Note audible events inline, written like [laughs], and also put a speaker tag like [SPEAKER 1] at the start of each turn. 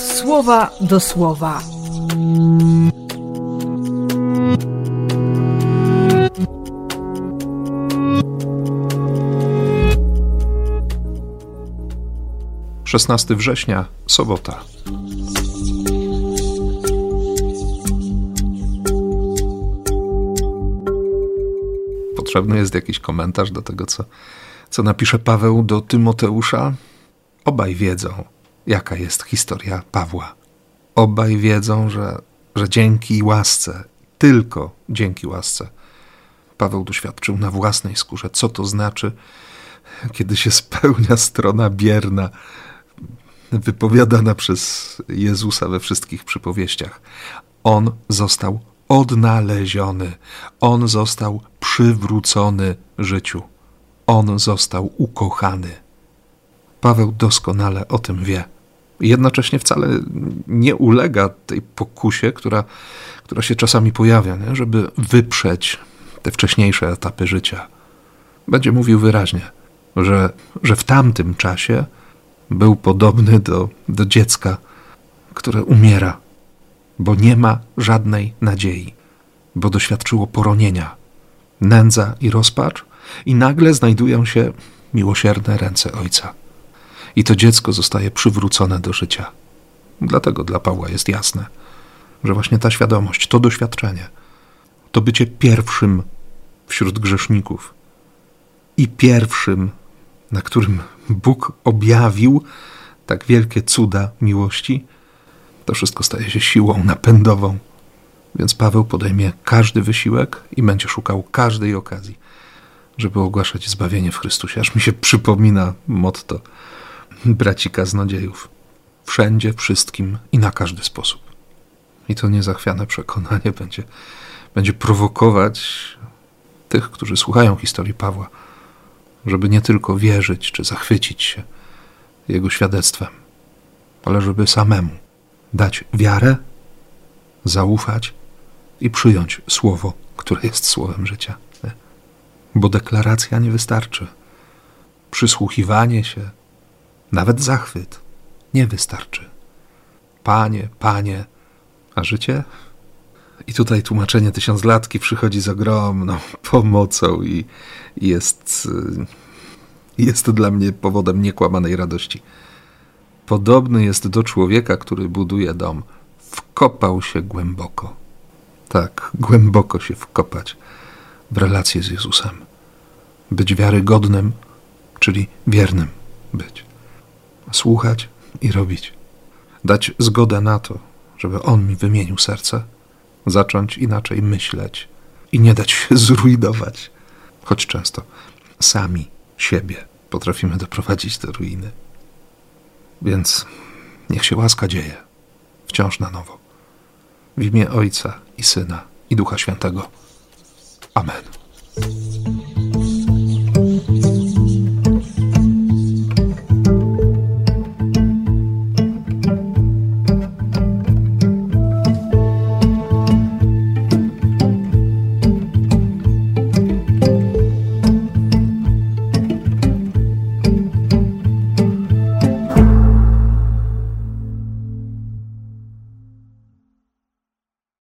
[SPEAKER 1] słowa do słowa.
[SPEAKER 2] Szesnasty września, sobota. Potrzebny jest jakiś komentarz do tego, co, co napisze Paweł do Tymoteusza. Obaj wiedzą, jaka jest historia Pawła. Obaj wiedzą, że, że dzięki łasce, tylko dzięki łasce, Paweł doświadczył na własnej skórze, co to znaczy, kiedy się spełnia strona bierna, wypowiadana przez Jezusa we wszystkich przypowieściach. On został odnaleziony, on został przywrócony życiu, on został ukochany. Paweł doskonale o tym wie. Jednocześnie wcale nie ulega tej pokusie, która, która się czasami pojawia, nie? żeby wyprzeć te wcześniejsze etapy życia. Będzie mówił wyraźnie, że, że w tamtym czasie był podobny do, do dziecka, które umiera, bo nie ma żadnej nadziei, bo doświadczyło poronienia, nędza i rozpacz, i nagle znajdują się miłosierne ręce Ojca. I to dziecko zostaje przywrócone do życia. Dlatego dla Pawła jest jasne, że właśnie ta świadomość, to doświadczenie, to bycie pierwszym wśród grzeszników i pierwszym, na którym Bóg objawił tak wielkie cuda miłości, to wszystko staje się siłą napędową. Więc Paweł podejmie każdy wysiłek i będzie szukał każdej okazji, żeby ogłaszać zbawienie w Chrystusie. Aż mi się przypomina motto braci kaznodziejów. Wszędzie, wszystkim i na każdy sposób. I to niezachwiane przekonanie będzie, będzie prowokować tych, którzy słuchają historii Pawła, żeby nie tylko wierzyć czy zachwycić się jego świadectwem, ale żeby samemu dać wiarę, zaufać i przyjąć słowo, które jest słowem życia. Bo deklaracja nie wystarczy. Przysłuchiwanie się, nawet zachwyt nie wystarczy. Panie, panie, a życie? I tutaj tłumaczenie tysiąclatki przychodzi z ogromną [laughs] pomocą i jest, jest dla mnie powodem niekłamanej radości. Podobny jest do człowieka, który buduje dom. Wkopał się głęboko. Tak, głęboko się wkopać w relację z Jezusem. Być wiarygodnym, czyli wiernym być. Słuchać i robić. Dać zgodę na to, żeby On mi wymienił serce zacząć inaczej myśleć i nie dać się [laughs] zrujnować, choć często sami siebie potrafimy doprowadzić do ruiny. Więc niech się łaska dzieje, wciąż na nowo. W imię Ojca i Syna i Ducha Świętego. Amen.